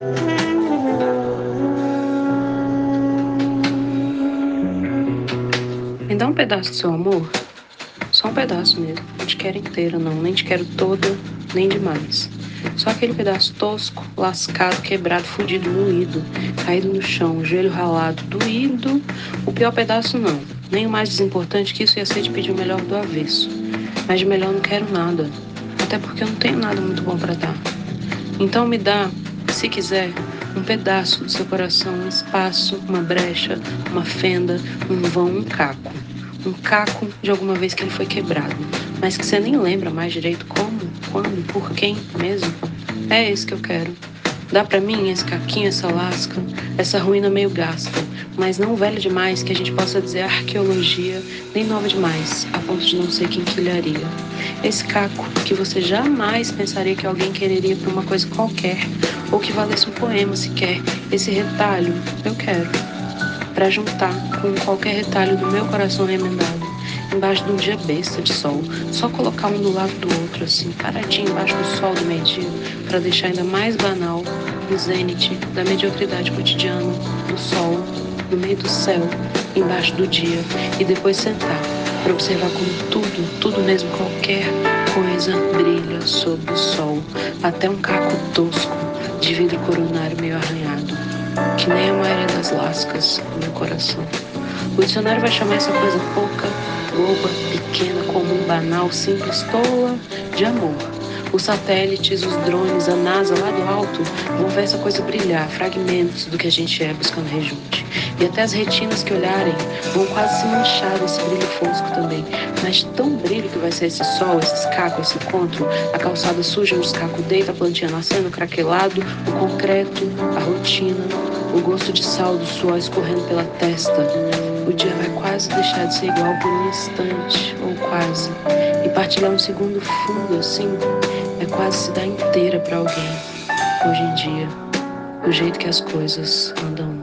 Me dá um pedaço do seu amor? Só um pedaço mesmo. Não te quero inteira, não. Nem te quero toda, nem demais. Só aquele pedaço tosco, lascado, quebrado, fudido, moído, caído no chão, joelho ralado, doído. O pior pedaço não. Nem o mais desimportante que isso ia ser de pedir o melhor do avesso. Mas de melhor não quero nada. Até porque eu não tenho nada muito bom para dar. Então me dá, se quiser, um pedaço do seu coração, um espaço, uma brecha, uma fenda, um vão, um caco. Um caco de alguma vez que ele foi quebrado, mas que você nem lembra mais direito como, quando, por quem mesmo. É esse que eu quero. Dá para mim esse caquinho, essa lasca, essa ruína meio gasta, mas não velha demais que a gente possa dizer arqueologia, nem nova demais, a ponto de não ser quinquilharia. Esse caco que você jamais pensaria que alguém quereria por uma coisa qualquer, ou que valesse um poema sequer. Esse retalho eu quero, para juntar com qualquer retalho do meu coração remendado embaixo de um dia besta de sol. Só colocar um do lado do outro, assim, paradinho embaixo do sol do meio-dia, para deixar ainda mais banal o zênite da mediocridade cotidiana, do sol, no meio do céu, embaixo do dia, e depois sentar para observar como tudo, tudo mesmo, qualquer coisa brilha sob o sol, até um caco tosco de vidro coronário meio arranhado, que nem a maioria das lascas do meu coração. O dicionário vai chamar essa coisa pouca, boba, pequena, comum, banal, simples, tola de amor. Os satélites, os drones, a NASA lá do alto vão ver essa coisa brilhar, fragmentos do que a gente é buscando rejunte. E até as retinas que olharem vão quase se manchar desse brilho fosco também. Mas tão brilho que vai ser esse sol, esse escaco, esse encontro, a calçada suja, o escaco deita, a plantinha nascendo, craquelado, o concreto, a rotina, o gosto de sal do suor escorrendo pela testa. O dia vai quase deixar de ser igual por um instante, ou quase. E partilhar um segundo fundo assim é quase se dar inteira para alguém. Hoje em dia, do jeito que as coisas andam